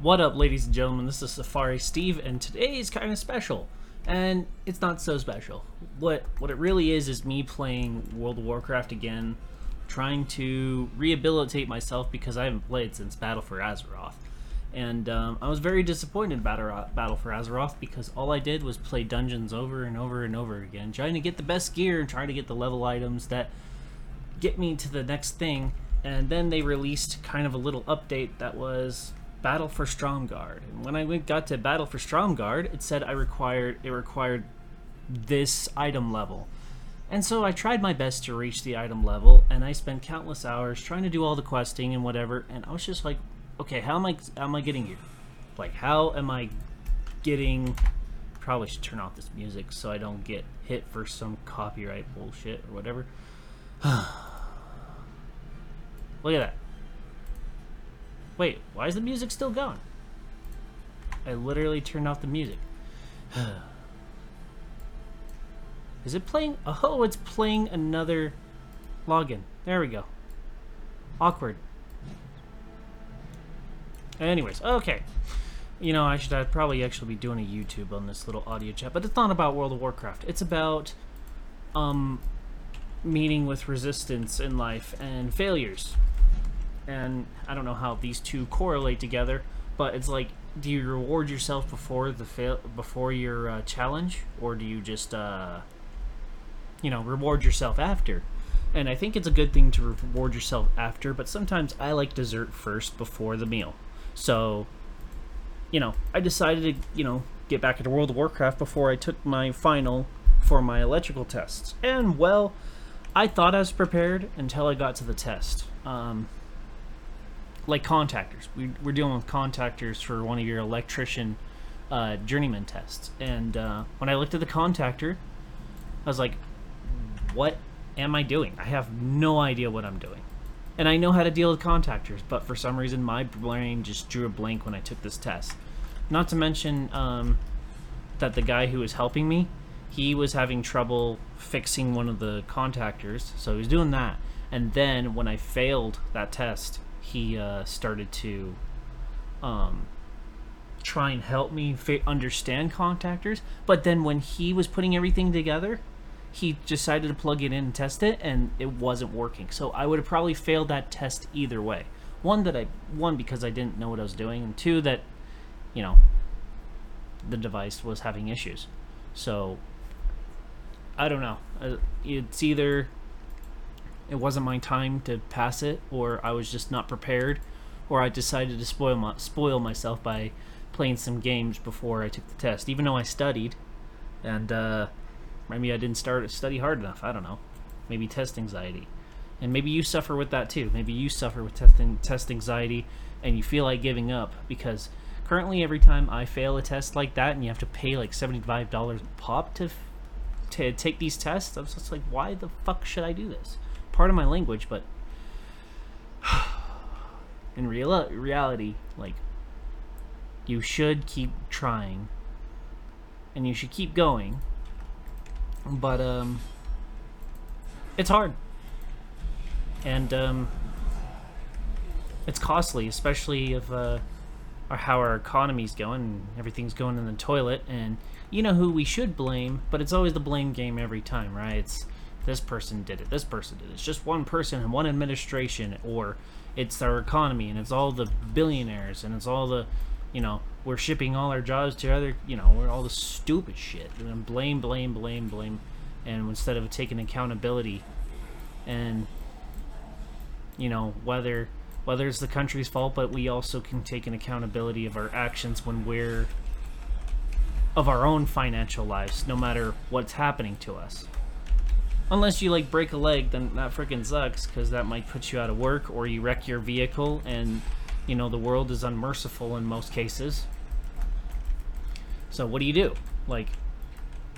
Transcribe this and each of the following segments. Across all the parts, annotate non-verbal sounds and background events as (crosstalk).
What up, ladies and gentlemen? This is Safari Steve, and today is kind of special. And it's not so special. What what it really is is me playing World of Warcraft again, trying to rehabilitate myself because I haven't played since Battle for Azeroth. And um, I was very disappointed in Battle Battle for Azeroth because all I did was play dungeons over and over and over again, trying to get the best gear and trying to get the level items that get me to the next thing. And then they released kind of a little update that was Battle for Stromgarde. And when I went, got to Battle for Stromgarde, it said I required it required this item level. And so I tried my best to reach the item level, and I spent countless hours trying to do all the questing and whatever. And I was just like, okay, how am I how am I getting here? Like, how am I getting? Probably should turn off this music so I don't get hit for some copyright bullshit or whatever. (sighs) Look at that. Wait, why is the music still going? I literally turned off the music. (sighs) is it playing? Oh, it's playing another login. There we go. Awkward. Anyways, okay. You know, I should I'd probably actually be doing a YouTube on this little audio chat, but it's not about World of Warcraft. It's about um meeting with resistance in life and failures and I don't know how these two correlate together, but it's like, do you reward yourself before the fail before your uh, challenge, or do you just, uh, you know, reward yourself after? And I think it's a good thing to reward yourself after, but sometimes I like dessert first before the meal. So, you know, I decided to, you know, get back into World of Warcraft before I took my final for my electrical tests. And, well, I thought I was prepared until I got to the test. Um, like contactors. We, we're dealing with contactors for one of your electrician uh, journeyman tests. And uh, when I looked at the contactor, I was like, what am I doing? I have no idea what I'm doing. And I know how to deal with contactors, but for some reason my brain just drew a blank when I took this test. Not to mention um, that the guy who was helping me, he was having trouble fixing one of the contactors, so he was doing that. And then when I failed that test, he uh, started to um, try and help me understand contactors. But then when he was putting everything together, he decided to plug it in and test it, and it wasn't working. So I would have probably failed that test either way. One that I one because I didn't know what I was doing, and two that you know the device was having issues. So I don't know. Uh, it's either it wasn't my time to pass it, or I was just not prepared, or I decided to spoil my, spoil myself by playing some games before I took the test, even though I studied, and uh, maybe I didn't start study hard enough. I don't know. Maybe test anxiety, and maybe you suffer with that too. Maybe you suffer with testing test anxiety, and you feel like giving up because currently every time I fail a test like that, and you have to pay like seventy five dollars pop to to take these tests, I was just like, why the fuck should I do this? Part of my language, but (sighs) in real reality, like you should keep trying and you should keep going. But um it's hard. And um it's costly, especially if uh our how our economy's going and everything's going in the toilet and you know who we should blame, but it's always the blame game every time, right? It's this person did it, this person did it. It's just one person and one administration, or it's our economy and it's all the billionaires and it's all the, you know, we're shipping all our jobs to other, you know, we're all the stupid shit. And blame, blame, blame, blame. And instead of taking accountability and, you know, whether whether it's the country's fault, but we also can take an accountability of our actions when we're of our own financial lives, no matter what's happening to us. Unless you like break a leg, then that freaking sucks because that might put you out of work or you wreck your vehicle and you know the world is unmerciful in most cases. So what do you do? Like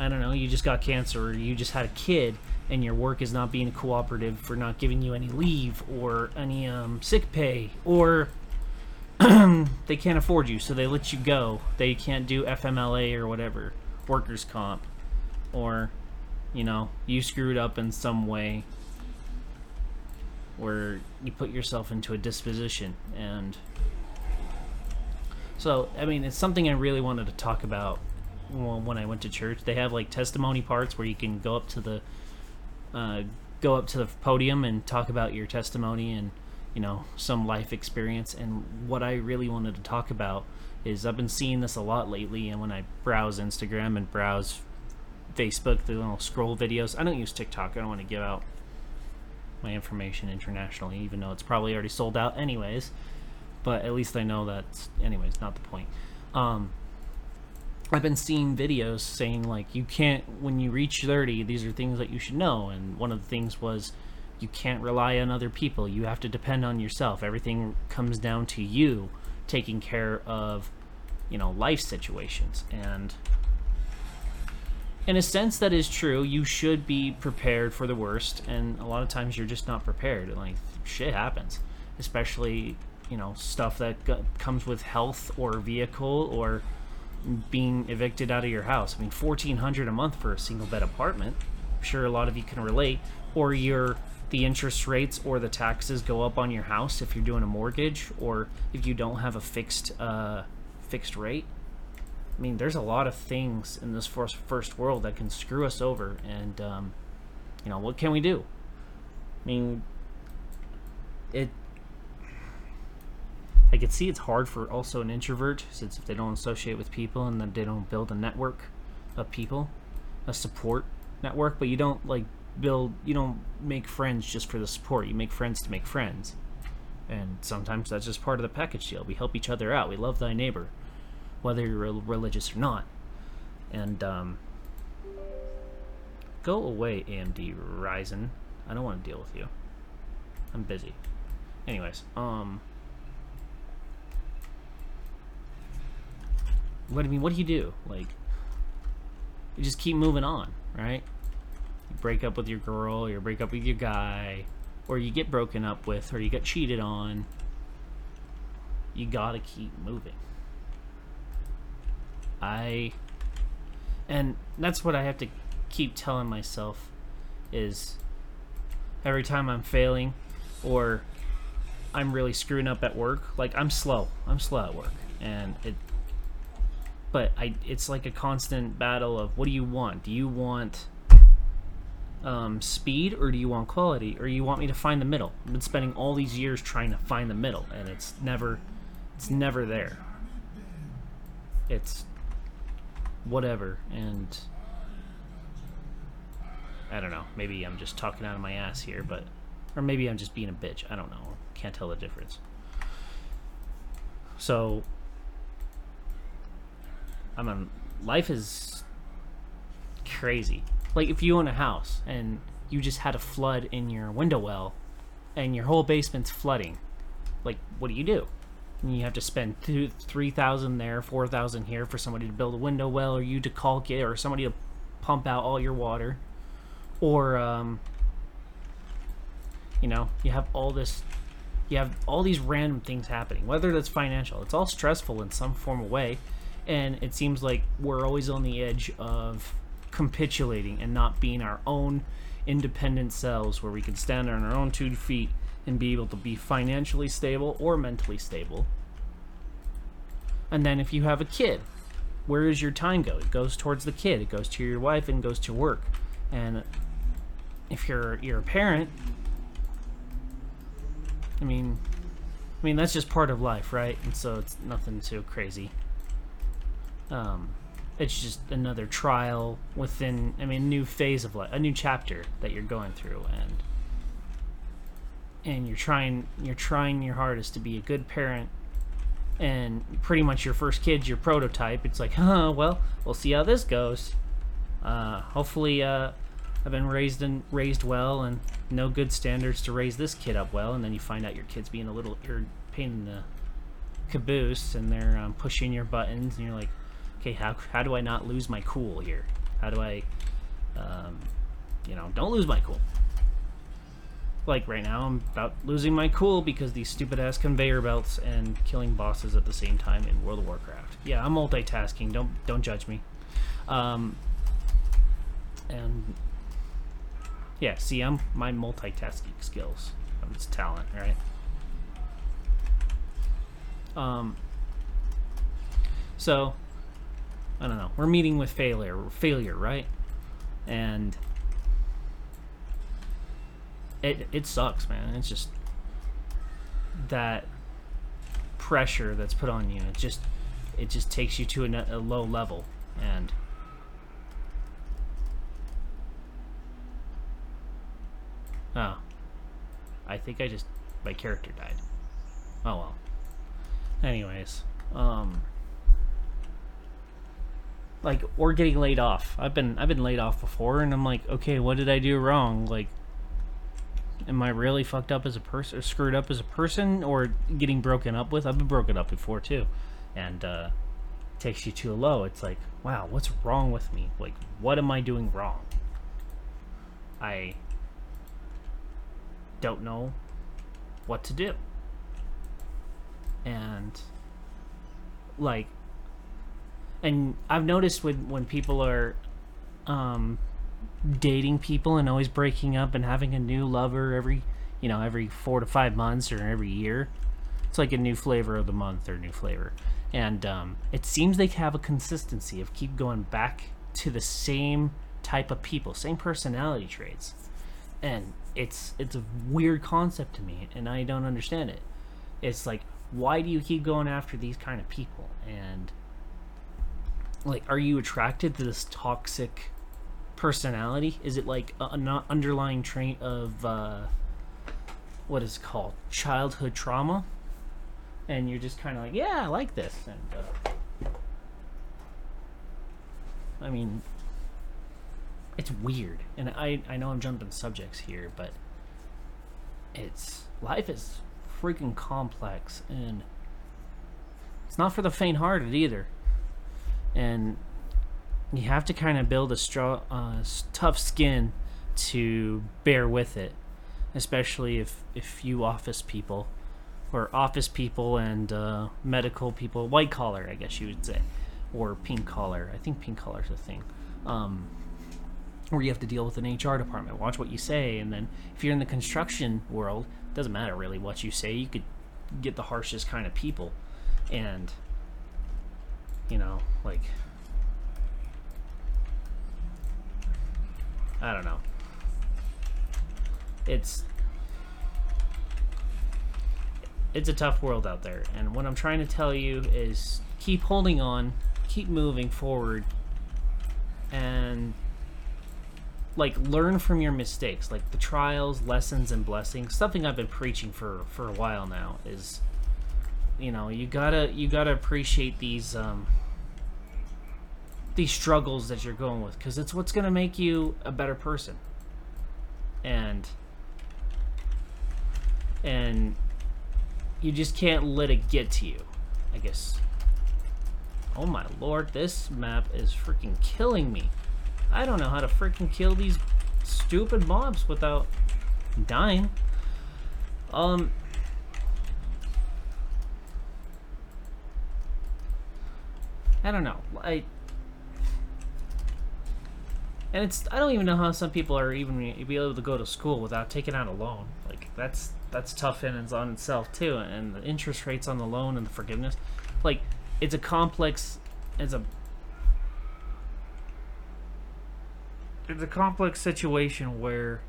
I don't know, you just got cancer or you just had a kid and your work is not being cooperative for not giving you any leave or any um, sick pay or (clears throat) they can't afford you so they let you go. They can't do FMLA or whatever, workers comp or you know, you screwed up in some way where you put yourself into a disposition and So, I mean, it's something I really wanted to talk about when when I went to church. They have like testimony parts where you can go up to the uh, go up to the podium and talk about your testimony and you know some life experience. And what I really wanted to talk about is I've been seeing this a lot lately, and when I browse Instagram and browse Facebook, the little scroll videos. I don't use TikTok. I don't want to give out my information internationally, even though it's probably already sold out anyways. But at least I know that's anyways not the point. Um, I've been seeing videos saying like you can't when you reach 30 these are things that you should know and one of the things was you can't rely on other people you have to depend on yourself everything comes down to you taking care of you know life situations and in a sense that is true. You should be prepared for the worst and a lot of times you're just not prepared. Like shit happens especially you know stuff that comes with health or vehicle or being evicted out of your house. I mean 1400 a month for a single bed apartment I'm sure a lot of you can relate. Or your the interest rates or the taxes go up on your house if you're doing a mortgage or if you don't have a fixed uh, fixed rate I mean, there's a lot of things in this first first world that can screw us over, and um, you know, what can we do? I mean, it. I could see it's hard for also an introvert since if they don't associate with people and then they don't build a network of people, a support network, but you don't like build, you don't make friends just for the support. You make friends to make friends, and sometimes that's just part of the package deal. We help each other out. We love thy neighbor whether you're religious or not. And um, go away, AMD Ryzen. I don't want to deal with you. I'm busy. Anyways, um, what I mean, what do you do? Like, you just keep moving on, right? You break up with your girl, or you break up with your guy, or you get broken up with, or you get cheated on. You gotta keep moving. I and that's what I have to keep telling myself is every time I'm failing or I'm really screwing up at work, like I'm slow. I'm slow at work and it but I it's like a constant battle of what do you want? Do you want um, speed or do you want quality or do you want me to find the middle? I've been spending all these years trying to find the middle and it's never it's never there. It's whatever and I don't know. Maybe I'm just talking out of my ass here, but or maybe I'm just being a bitch. I don't know. Can't tell the difference. So I mean, life is crazy. Like if you own a house and you just had a flood in your window well and your whole basement's flooding, like what do you do? And you have to spend three thousand there, four thousand here for somebody to build a window well, or you to caulk it, or somebody to pump out all your water, or um, you know, you have all this, you have all these random things happening. Whether that's financial, it's all stressful in some form of way, and it seems like we're always on the edge of capitulating and not being our own independent selves, where we can stand on our own two feet and be able to be financially stable or mentally stable. And then if you have a kid, where does your time go? It goes towards the kid. It goes to your wife and goes to work. And if you're you're a parent, I mean, I mean that's just part of life, right? And so it's nothing too crazy. Um, it's just another trial within. I mean, new phase of life, a new chapter that you're going through, and and you're trying you're trying your hardest to be a good parent and pretty much your first kid's your prototype it's like (laughs) huh well we'll see how this goes. Uh, hopefully uh, i've been raised and raised well and no good standards to raise this kid up well and then you find out your kid's being a little ir- pain in the caboose and they're um, pushing your buttons and you're like okay how, how do i not lose my cool here? How do i um, you know don't lose my cool like right now i'm about losing my cool because these stupid ass conveyor belts and killing bosses at the same time in world of warcraft yeah i'm multitasking don't don't judge me um and yeah see i'm my multitasking skills it's talent right um So, I don't know. We're meeting with failure, failure, right? And it it sucks, man. It's just that pressure that's put on you. It just it just takes you to a, a low level. And oh. I think i just my character died. Oh well. Anyways um like or getting laid off. I've been i've been laid off before and i'm like okay what did i do wrong? Like am i really fucked up as a person or screwed up as a person or getting broken up with? I've been broken up before too. And uh takes you to a low. It's like wow what's wrong with me? Like what am i doing wrong? I don't know what to do. And like and i've noticed when when people are um dating people and always breaking up and having a new lover every you know every four to five months or every year. It's like a new flavor of the month or new flavor. And um, it seems they have a consistency of keep going back to the same type of people same personality traits. And it's it's a weird concept to me and i don't understand it. It's like why do you keep going after these kind of people? And like are you attracted to this toxic personality? Is it like an underlying trait of uh what is called? Childhood trauma? And you're just kind of like yeah i like this and uh, i mean it's weird. And i i know i'm jumping subjects here but it's life is freaking complex and it's not for the faint-hearted either. And you have to kind of build a straw, uh, tough skin to bear with it especially if if you office people or office people and uh, medical people white collar i guess you would say or pink collar i think pink collar is a thing um, where you have to deal with an hr department watch what you say and then if you're in the construction world doesn't matter really what you say you could get the harshest kind of people and you know like i don't know. It's it's a tough world out there. And what i'm trying to tell you is keep holding on keep moving forward and like learn from your mistakes. Like the trials lessons and blessings something i've been preaching for for a while now is you know you gotta you gotta appreciate these um these struggles that you're going with because it's what's gonna make you a better person. And and you just can't let it get to you i guess. Oh my lord this map is freaking killing me. I don't know how to freaking kill these stupid mobs without dying. Um i don't know. I and it's I don't even know how some people are even be able to go to school without taking out a loan. Like that's that's tough in and on itself too, and the interest rates on the loan and the forgiveness, like it's a complex, it's a it's a complex situation where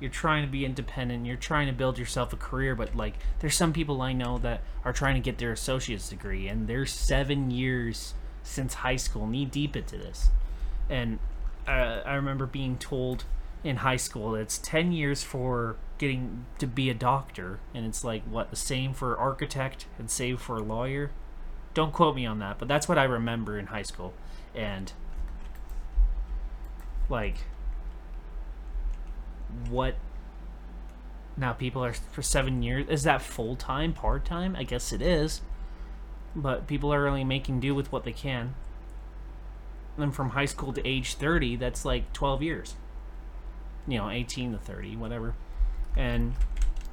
you're trying to be independent, you're trying to build yourself a career, but like there's some people I know that are trying to get their associate's degree, and they're seven years since high school, knee deep into this and uh, I remember being told in high school that it's 10 years for getting to be a doctor and it's like what the same for architect and same for a lawyer? Don't quote me on that but that's what i remember in high school and like what now people are for seven years is that full-time part-time? I guess it is but people are only making do with what they can then from high school to age 30 that's like 12 years. You know 18 to 30 whatever. And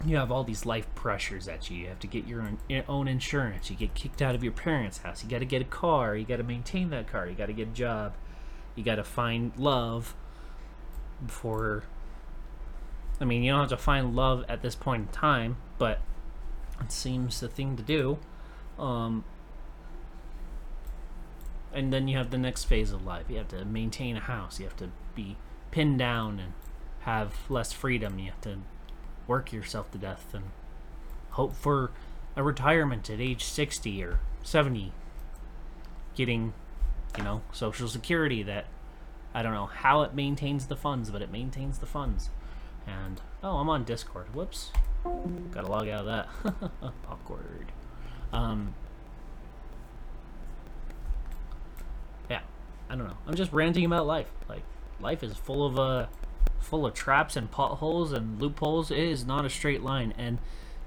you have all these life pressures at you. You have to get your own, your own insurance. You get kicked out of your parents house. You got to get a car. You got to maintain that car. You got to get a job. You got to find love before i mean you don't have to find love at this point in time but it seems the thing to do um and then you have the next phase of life. You have to maintain a house. You have to be pinned down and have less freedom. You have to work yourself to death and hope for a retirement at age 60 or 70 getting you know social security that i don't know how it maintains the funds but it maintains the funds and oh i'm on discord whoops gotta log out of that (laughs) awkward um yeah i don't know. I'm just ranting about life. Like life is full of uh full of traps and potholes and loopholes. It is not a straight line and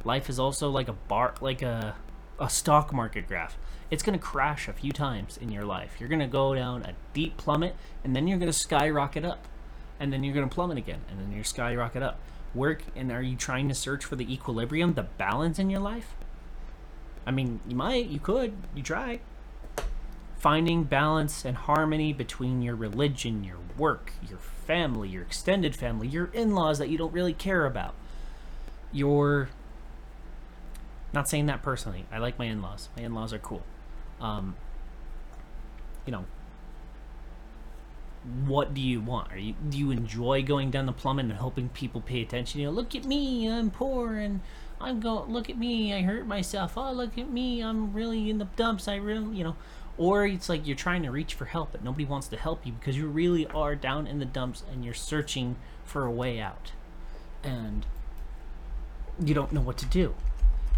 life is also like a bar like a a stock market graph. It's going to crash a few times in your life. You're going to go down a deep plummet and then you're going to skyrocket up and then you're going to plummet again and then you're skyrocket up. Work and are you trying to search for the equilibrium the balance in your life? I mean you might you could you try finding balance and harmony between your religion your work your family your extended family your in-laws that you don't really care about your not saying that personally. I like my in-laws. My in-laws are cool. Um, you know, what do you want? Are you do you enjoy going down the plummet and helping people pay attention? You know, look at me, I'm poor, and I'm going. Look at me, I hurt myself. Oh, look at me, I'm really in the dumps. I really, you know, or it's like you're trying to reach for help, but nobody wants to help you because you really are down in the dumps and you're searching for a way out, and you don't know what to do.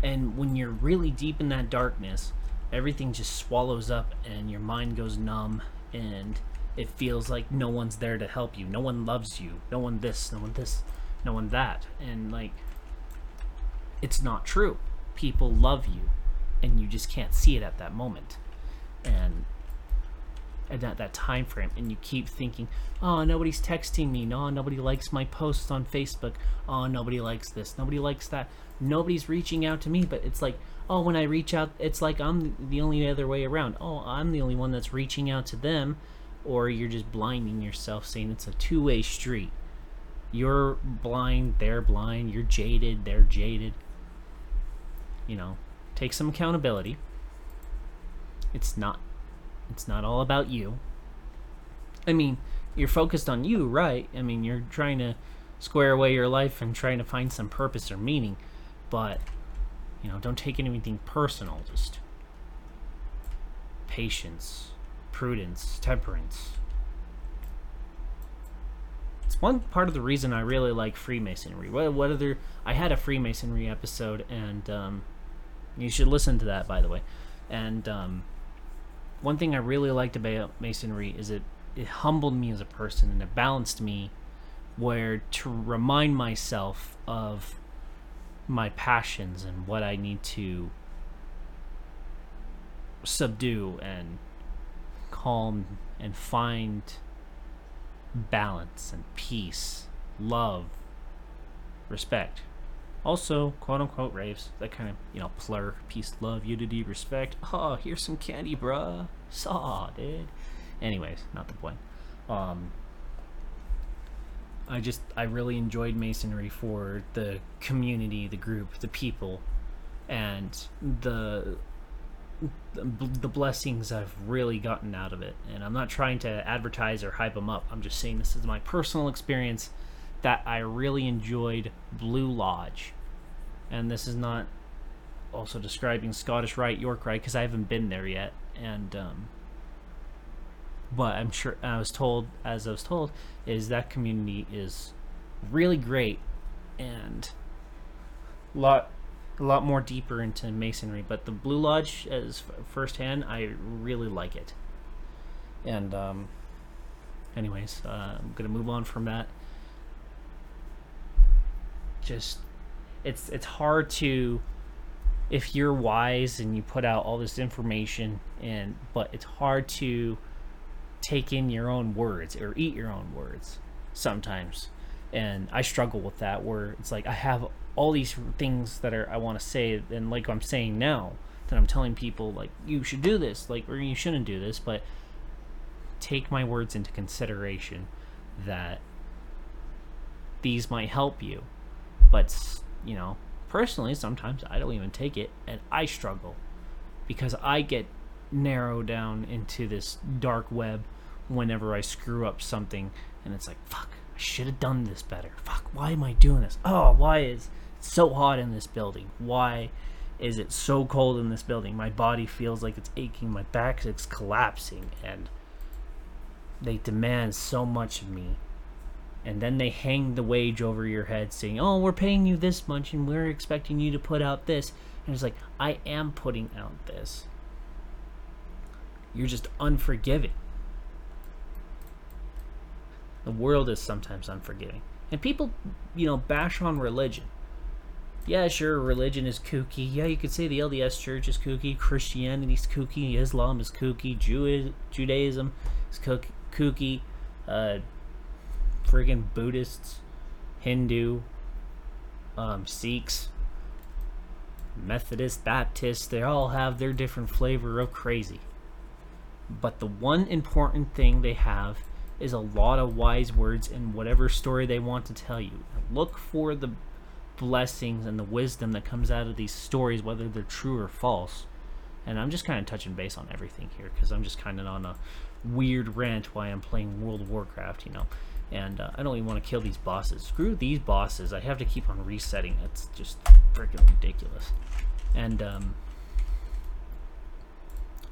And when you're really deep in that darkness everything just swallows up and your mind goes numb and it feels like no one's there to help you. No one loves you. No one this no one this no one that. And like it's not true. People love you and you just can't see it at that moment and at that time frame and you keep thinking oh nobody's texting me. No nobody likes my posts on facebook. Oh nobody likes this. Nobody likes that. Nobody's reaching out to me. But it's like oh when i reach out it's like i'm the only other way around. Oh i'm the only one that's reaching out to them or you're just blinding yourself saying it's a two-way street. You're blind they're blind you're jaded they're jaded. You know take some accountability it's not it's not all about you. I mean, you're focused on you, right? I mean, you're trying to square away your life and trying to find some purpose or meaning, but you know, don't take anything personal. Just patience, prudence, temperance. It's one part of the reason I really like Freemasonry. What, what other? I had a Freemasonry episode, and um, you should listen to that, by the way. And um, one thing I really liked about masonry is it it humbled me as a person and it balanced me where to remind myself of my passions and what I need to subdue and calm and find balance and peace, love, respect. Also, quote unquote raves. That kind of, you know, plur, peace, love, unity, respect. Oh, here's some candy, bruh. Saw, dude. Anyways, not the point. Um, I just, I really enjoyed Masonry for the community, the group, the people, and the the blessings I've really gotten out of it. And I'm not trying to advertise or hype them up. I'm just saying this is my personal experience that I really enjoyed Blue Lodge. And this is not also describing Scottish Rite, York Rite, because I haven't been there yet. And, um, but I'm sure, I was told, as I was told, is that community is really great and a lot, a lot more deeper into masonry. But the Blue Lodge, as firsthand, I really like it. And, um, anyways, uh, I'm gonna move on from that just it's it's hard to if you're wise and you put out all this information and but it's hard to take in your own words or eat your own words sometimes. And i struggle with that where it's like i have all these things that are i want to say and like i'm saying now that i'm telling people like you should do this like or you shouldn't do this but take my words into consideration that these might help you but, you know, personally, sometimes I don't even take it and I struggle because I get narrowed down into this dark web whenever I screw up something and it's like, fuck, I should have done this better. Fuck, why am I doing this? Oh, why is it so hot in this building? Why is it so cold in this building? My body feels like it's aching, my back is collapsing, and they demand so much of me. And then they hang the wage over your head saying, Oh, we're paying you this much and we're expecting you to put out this. And it's like, I am putting out this. You're just unforgiving. The world is sometimes unforgiving. And people, you know, bash on religion. Yeah, sure, religion is kooky. Yeah, you could say the LDS Church is kooky, Christianity's kooky, Islam is kooky, Jew- Judaism is kooky, uh, friggin' Buddhists, Hindu, um, Sikhs, Methodist, Baptist, they all have their different flavor of crazy. But the one important thing they have is a lot of wise words in whatever story they want to tell you. Look for the blessings and the wisdom that comes out of these stories, whether they're true or false. And I'm just kind of touching base on everything here because I'm just kind of on a weird rant while I'm playing World of Warcraft, you know. And uh, I don't even want to kill these bosses. Screw these bosses. I have to keep on resetting. It's just freaking ridiculous. And um,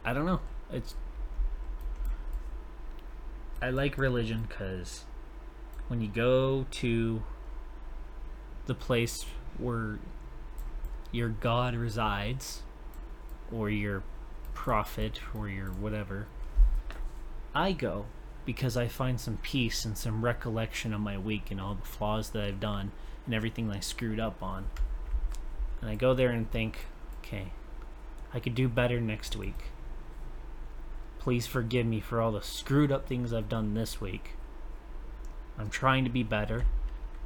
I don't know. It's I like religion because when you go to the place where your God resides, or your prophet, or your whatever, I go because I find some peace and some recollection of my week and all the flaws that I've done and everything I screwed up on. And I go there and think, okay, I could do better next week. Please forgive me for all the screwed up things I've done this week. I'm trying to be better.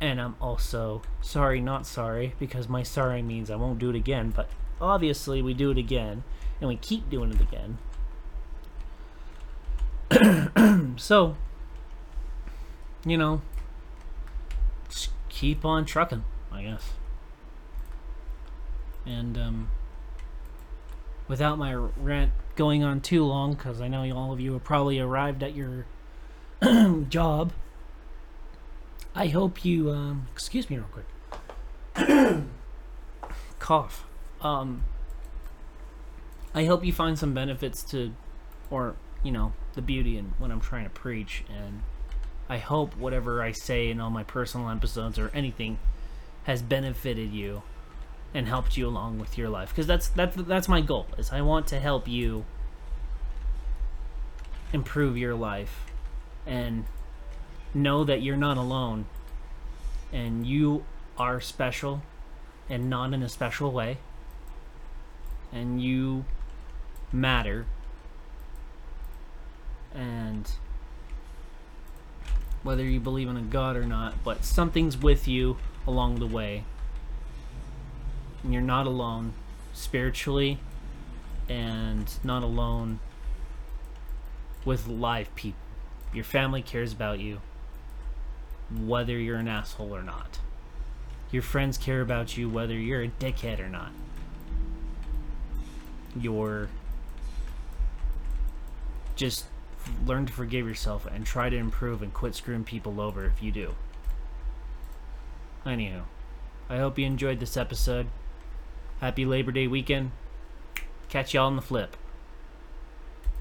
And I'm also sorry, not sorry, because my sorry means I won't do it again. But obviously, we do it again, and we keep doing it again. (clears throat) (clears throat) so, you know, just keep on trucking, I guess. And, um, without my rant going on too long because I know all of you have probably arrived at your (clears throat) job. I hope you, um, excuse me real quick. (clears throat) Cough. Um, I hope you find some benefits to, or, you know, the beauty in what I'm trying to preach. And I hope whatever I say in all my personal episodes or anything has benefited you and helped you along with your life because that's that's that's my goal is I want to help you improve your life and know that you're not alone and you are special and not in a special way and you matter and whether you believe in a god or not but something's with you along the way and you're not alone spiritually and not alone with live people. Your family cares about you, whether you're an asshole or not. Your friends care about you, whether you're a dickhead or not. Your just learn to forgive yourself and try to improve and quit screwing people over if you do. Anywho, I hope you enjoyed this episode. Happy Labor Day weekend. Catch y'all on the flip.